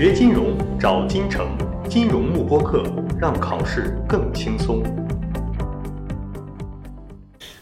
学金融找金城，金融慕播课，让考试更轻松。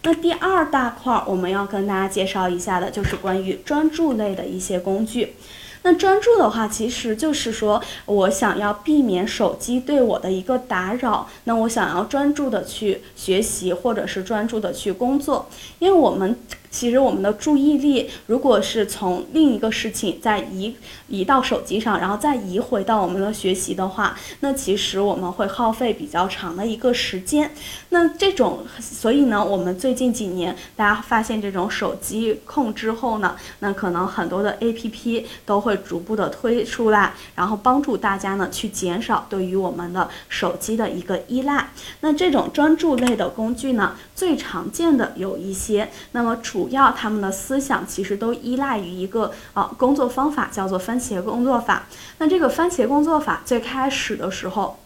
那第二大块我们要跟大家介绍一下的，就是关于专注类的一些工具。那专注的话，其实就是说我想要避免手机对我的一个打扰，那我想要专注的去学习，或者是专注的去工作，因为我们。其实我们的注意力，如果是从另一个事情再移移到手机上，然后再移回到我们的学习的话，那其实我们会耗费比较长的一个时间。那这种，所以呢，我们最近几年大家发现这种手机控之后呢，那可能很多的 A P P 都会逐步的推出来，然后帮助大家呢去减少对于我们的手机的一个依赖。那这种专注类的工具呢，最常见的有一些，那么除。主要他们的思想其实都依赖于一个呃工作方法，叫做番茄工作法。那这个番茄工作法最开始的时候。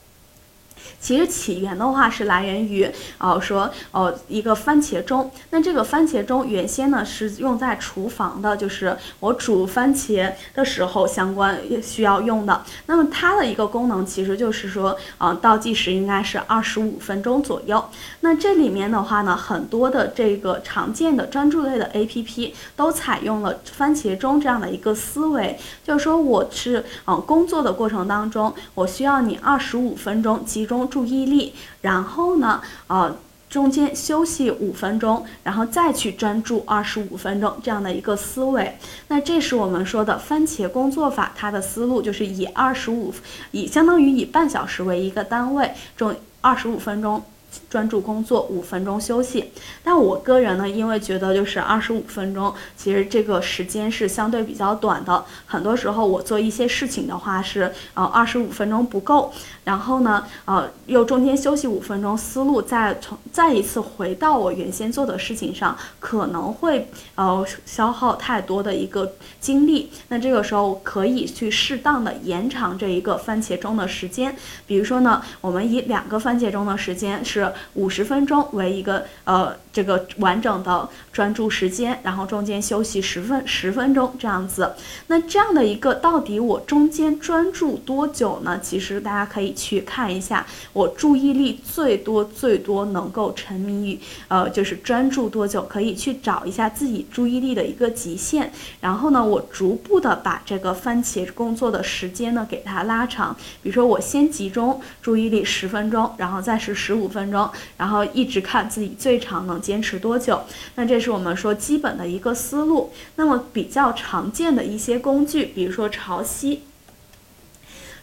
其实起源的话是来源于，哦，说，哦，一个番茄钟。那这个番茄钟原先呢是用在厨房的，就是我煮番茄的时候相关需要用的。那么它的一个功能其实就是说，呃，倒计时应该是二十五分钟左右。那这里面的话呢，很多的这个常见的专注类的 APP 都采用了番茄钟这样的一个思维，就是说我是，嗯，工作的过程当中，我需要你二十五分钟集中。中注意力，然后呢，呃，中间休息五分钟，然后再去专注二十五分钟这样的一个思维。那这是我们说的番茄工作法，它的思路就是以二十五，以相当于以半小时为一个单位，中二十五分钟。专注工作五分钟休息，但我个人呢，因为觉得就是二十五分钟，其实这个时间是相对比较短的。很多时候我做一些事情的话是，呃，二十五分钟不够，然后呢，呃，又中间休息五分钟，思路再从再一次回到我原先做的事情上，可能会呃消耗太多的一个精力。那这个时候可以去适当的延长这一个番茄钟的时间，比如说呢，我们以两个番茄钟的时间是。五十分钟为一个呃这个完整的专注时间，然后中间休息十分十分钟这样子。那这样的一个到底我中间专注多久呢？其实大家可以去看一下，我注意力最多最多能够沉迷于呃就是专注多久，可以去找一下自己注意力的一个极限。然后呢，我逐步的把这个番茄工作的时间呢给它拉长。比如说我先集中注意力十分钟，然后再是十五分钟。然后一直看自己最长能坚持多久，那这是我们说基本的一个思路。那么比较常见的一些工具，比如说潮汐。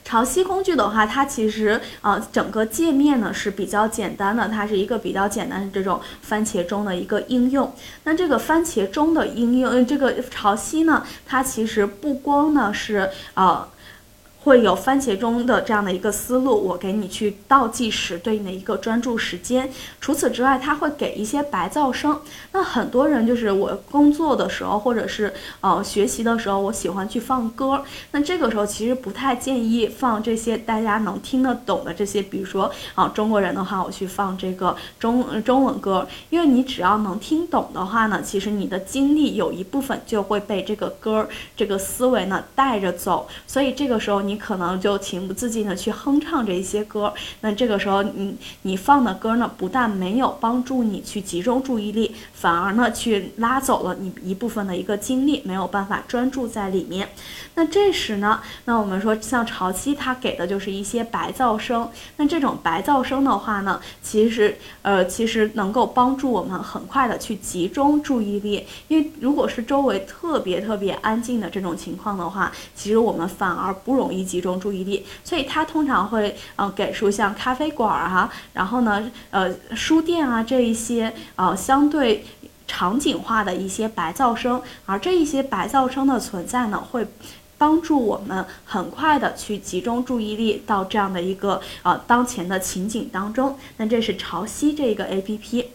潮汐工具的话，它其实呃整个界面呢是比较简单的，它是一个比较简单的这种番茄钟的一个应用。那这个番茄钟的应用，这个潮汐呢，它其实不光呢是呃。会有番茄钟的这样的一个思路，我给你去倒计时对应的一个专注时间。除此之外，它会给一些白噪声。那很多人就是我工作的时候，或者是呃学习的时候，我喜欢去放歌。那这个时候其实不太建议放这些大家能听得懂的这些，比如说啊中国人的话，我去放这个中中文。歌，因为你只要能听懂的话呢，其实你的精力有一部分就会被这个歌这个思维呢带着走。所以这个时候。你可能就情不自禁的去哼唱这些歌，那这个时候你你放的歌呢，不但没有帮助你去集中注意力，反而呢去拉走了你一部分的一个精力，没有办法专注在里面。那这时呢，那我们说像潮汐，它给的就是一些白噪声。那这种白噪声的话呢，其实呃其实能够帮助我们很快的去集中注意力，因为如果是周围特别特别安静的这种情况的话，其实我们反而不容易。集中注意力，所以它通常会呃给出像咖啡馆啊，然后呢呃书店啊这一些呃相对场景化的一些白噪声，而这一些白噪声的存在呢，会帮助我们很快的去集中注意力到这样的一个呃当前的情景当中。那这是潮汐这个 A P P。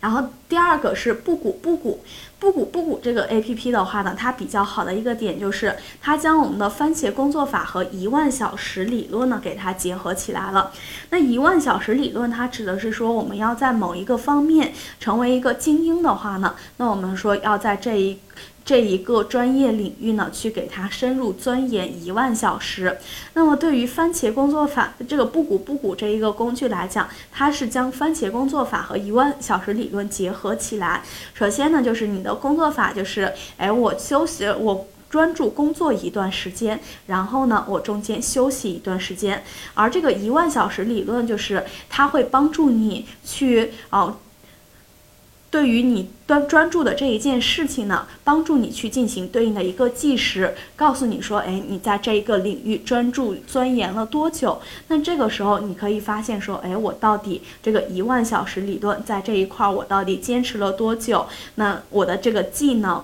然后第二个是布谷布谷布谷布谷这个 A P P 的话呢，它比较好的一个点就是它将我们的番茄工作法和一万小时理论呢给它结合起来了。那一万小时理论它指的是说我们要在某一个方面成为一个精英的话呢，那我们说要在这一。这一个专业领域呢，去给它深入钻研一万小时。那么对于番茄工作法这个不鼓不鼓这一个工具来讲，它是将番茄工作法和一万小时理论结合起来。首先呢，就是你的工作法就是，哎，我休息我。专注工作一段时间，然后呢，我中间休息一段时间。而这个一万小时理论，就是它会帮助你去哦，对于你专专注的这一件事情呢，帮助你去进行对应的一个计时，告诉你说，哎，你在这一个领域专注钻研了多久？那这个时候你可以发现说，哎，我到底这个一万小时理论在这一块我到底坚持了多久？那我的这个技能。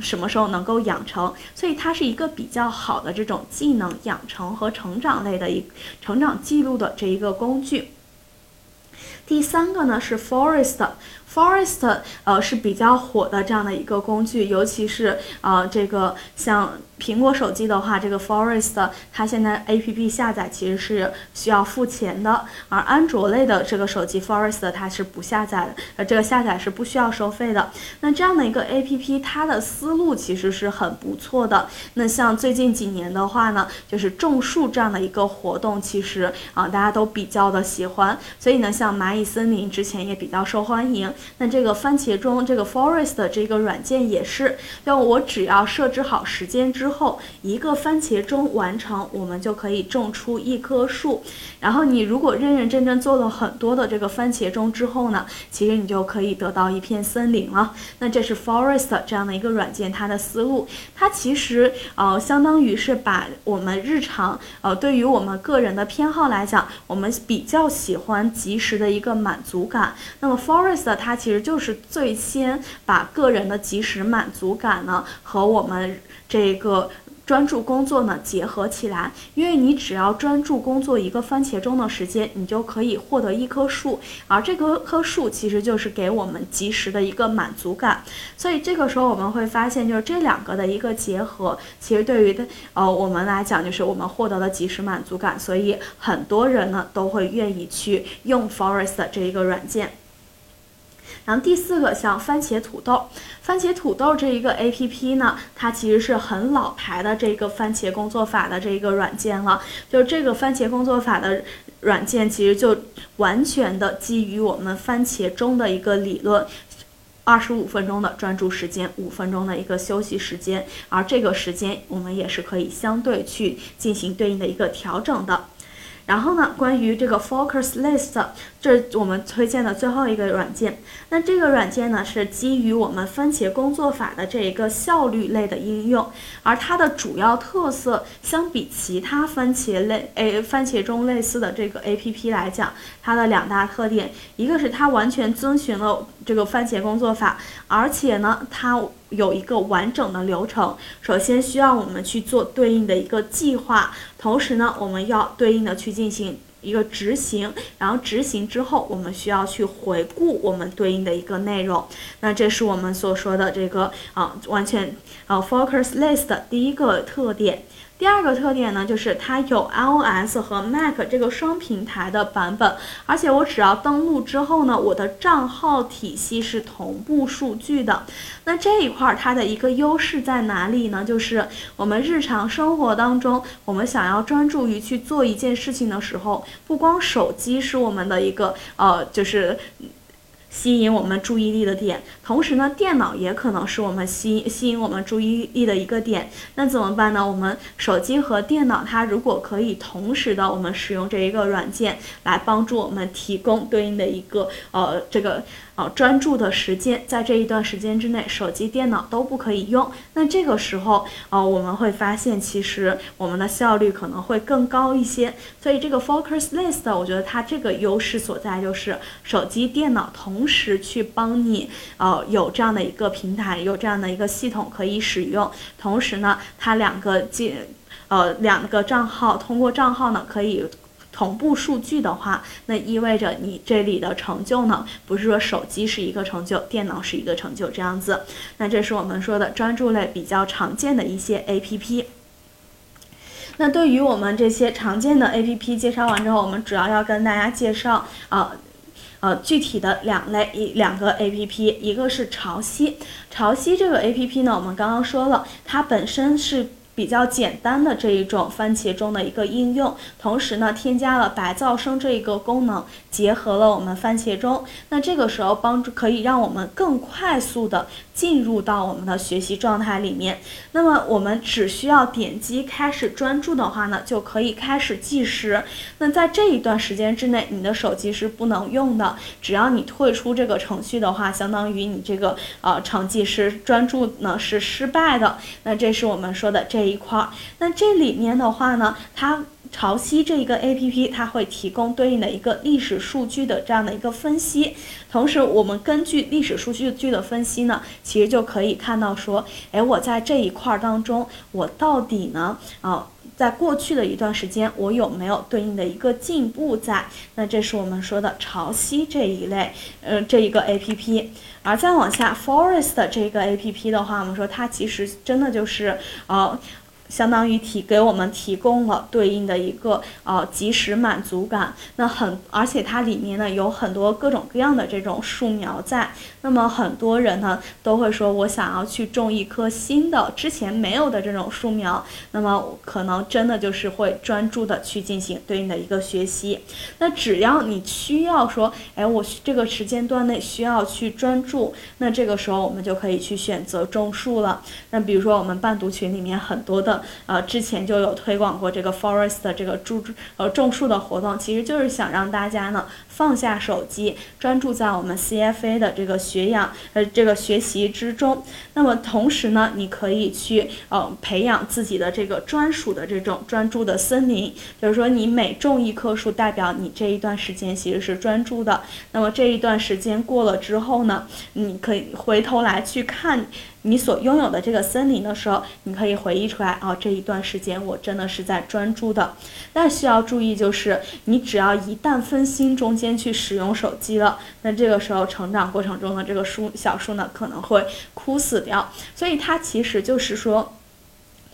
什么时候能够养成？所以它是一个比较好的这种技能养成和成长类的一成长记录的这一个工具。第三个呢是 Forest，Forest 呃是比较火的这样的一个工具，尤其是呃这个像。苹果手机的话，这个 Forest 它现在 A P P 下载其实是需要付钱的，而安卓类的这个手机 Forest 它是不下载的，呃，这个下载是不需要收费的。那这样的一个 A P P，它的思路其实是很不错的。那像最近几年的话呢，就是种树这样的一个活动，其实啊大家都比较的喜欢，所以呢，像蚂蚁森林之前也比较受欢迎。那这个番茄钟这个 Forest 这个软件也是，就我只要设置好时间之后一个番茄钟完成，我们就可以种出一棵树。然后你如果认认真真做了很多的这个番茄钟之后呢，其实你就可以得到一片森林了。那这是 Forest 这样的一个软件，它的思路，它其实呃相当于是把我们日常呃对于我们个人的偏好来讲，我们比较喜欢及时的一个满足感。那么 Forest 它其实就是最先把个人的及时满足感呢和我们。这个专注工作呢结合起来，因为你只要专注工作一个番茄钟的时间，你就可以获得一棵树，而这棵棵树其实就是给我们及时的一个满足感。所以这个时候我们会发现，就是这两个的一个结合，其实对于的呃我们来讲，就是我们获得了及时满足感，所以很多人呢都会愿意去用 Forest 这一个软件。然后第四个像番茄土豆，番茄土豆这一个 A P P 呢，它其实是很老牌的这个番茄工作法的这一个软件了。就这个番茄工作法的软件，其实就完全的基于我们番茄钟的一个理论，二十五分钟的专注时间，五分钟的一个休息时间，而这个时间我们也是可以相对去进行对应的一个调整的。然后呢，关于这个 Focus List，这是我们推荐的最后一个软件。那这个软件呢，是基于我们番茄工作法的这一个效率类的应用，而它的主要特色，相比其他番茄类诶番茄中类似的这个 APP 来讲，它的两大特点，一个是它完全遵循了这个番茄工作法，而且呢，它有一个完整的流程。首先需要我们去做对应的一个计划，同时呢，我们要对应的去进行一个执行，然后执行之后，我们需要去回顾我们对应的一个内容。那这是我们所说的这个啊，完全啊，focus list 的第一个特点。第二个特点呢，就是它有 iOS 和 Mac 这个双平台的版本，而且我只要登录之后呢，我的账号体系是同步数据的。那这一块它的一个优势在哪里呢？就是我们日常生活当中，我们想要专注于去做一件事情的时候，不光手机是我们的一个呃，就是。吸引我们注意力的点，同时呢，电脑也可能是我们吸吸引我们注意力的一个点。那怎么办呢？我们手机和电脑，它如果可以同时的，我们使用这一个软件来帮助我们提供对应的一个呃这个。啊，专注的时间在这一段时间之内，手机、电脑都不可以用。那这个时候，啊，我们会发现其实我们的效率可能会更高一些。所以这个 Focus List，我觉得它这个优势所在就是手机、电脑同时去帮你，呃，有这样的一个平台，有这样的一个系统可以使用。同时呢，它两个进，呃，两个账号通过账号呢可以。同步数据的话，那意味着你这里的成就呢，不是说手机是一个成就，电脑是一个成就这样子。那这是我们说的专注类比较常见的一些 APP。那对于我们这些常见的 APP 介绍完之后，我们主要要跟大家介绍啊。呃具体的两类一两个 A P P，一个是潮汐，潮汐这个 A P P 呢，我们刚刚说了，它本身是。比较简单的这一种番茄钟的一个应用，同时呢，添加了白噪声这一个功能，结合了我们番茄钟，那这个时候帮助可以让我们更快速的进入到我们的学习状态里面。那么我们只需要点击开始专注的话呢，就可以开始计时。那在这一段时间之内，你的手机是不能用的。只要你退出这个程序的话，相当于你这个呃成绩是专注呢是失败的。那这是我们说的这。这一块儿，那这里面的话呢，它潮汐这一个 A P P，它会提供对应的一个历史数据的这样的一个分析。同时，我们根据历史数据据的分析呢，其实就可以看到说，哎，我在这一块儿当中，我到底呢，啊，在过去的一段时间，我有没有对应的一个进步在？那这是我们说的潮汐这一类，呃，这一个 A P P。而再往下，Forest 这个 A P P 的话，我们说它其实真的就是呃。相当于提给我们提供了对应的一个呃及时满足感，那很而且它里面呢有很多各种各样的这种树苗在，那么很多人呢都会说我想要去种一棵新的之前没有的这种树苗，那么可能真的就是会专注的去进行对应的一个学习。那只要你需要说，哎，我这个时间段内需要去专注，那这个时候我们就可以去选择种树了。那比如说我们伴读群里面很多的。呃，之前就有推广过这个 Forest 的这个种呃种树的活动，其实就是想让大家呢放下手机，专注在我们 CFA 的这个学养呃这个学习之中。那么同时呢，你可以去呃培养自己的这个专属的这种专注的森林，就是说你每种一棵树，代表你这一段时间其实是专注的。那么这一段时间过了之后呢，你可以回头来去看。你所拥有的这个森林的时候，你可以回忆出来哦，这一段时间我真的是在专注的。但需要注意就是，你只要一旦分心，中间先去使用手机了，那这个时候成长过程中的这个树小树呢，可能会枯死掉。所以它其实就是说。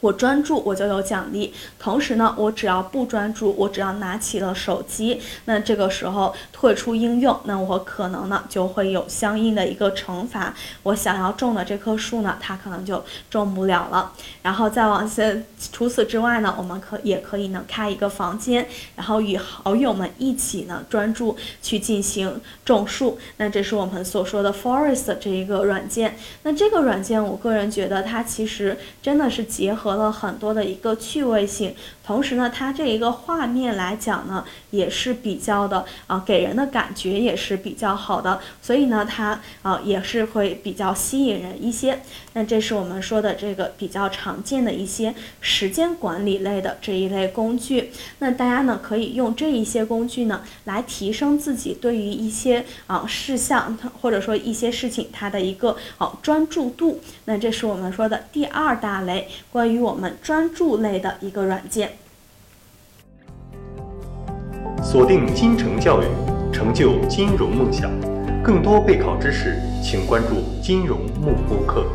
我专注，我就有奖励。同时呢，我只要不专注，我只要拿起了手机，那这个时候退出应用，那我可能呢就会有相应的一个惩罚。我想要种的这棵树呢，它可能就种不了了。然后再往下，除此之外呢，我们可也可以呢开一个房间，然后与好友们一起呢专注去进行种树。那这是我们所说的 Forest 这一个软件。那这个软件，我个人觉得它其实真的是结合。了很多的一个趣味性，同时呢，它这一个画面来讲呢，也是比较的啊，给人的感觉也是比较好的，所以呢，它啊也是会比较吸引人一些。那这是我们说的这个比较常见的一些时间管理类的这一类工具。那大家呢可以用这一些工具呢来提升自己对于一些啊事项，或者说一些事情它的一个啊专注度。那这是我们说的第二大类关于。我们专注类的一个软件。锁定金城教育，成就金融梦想。更多备考知识，请关注金融慕播课。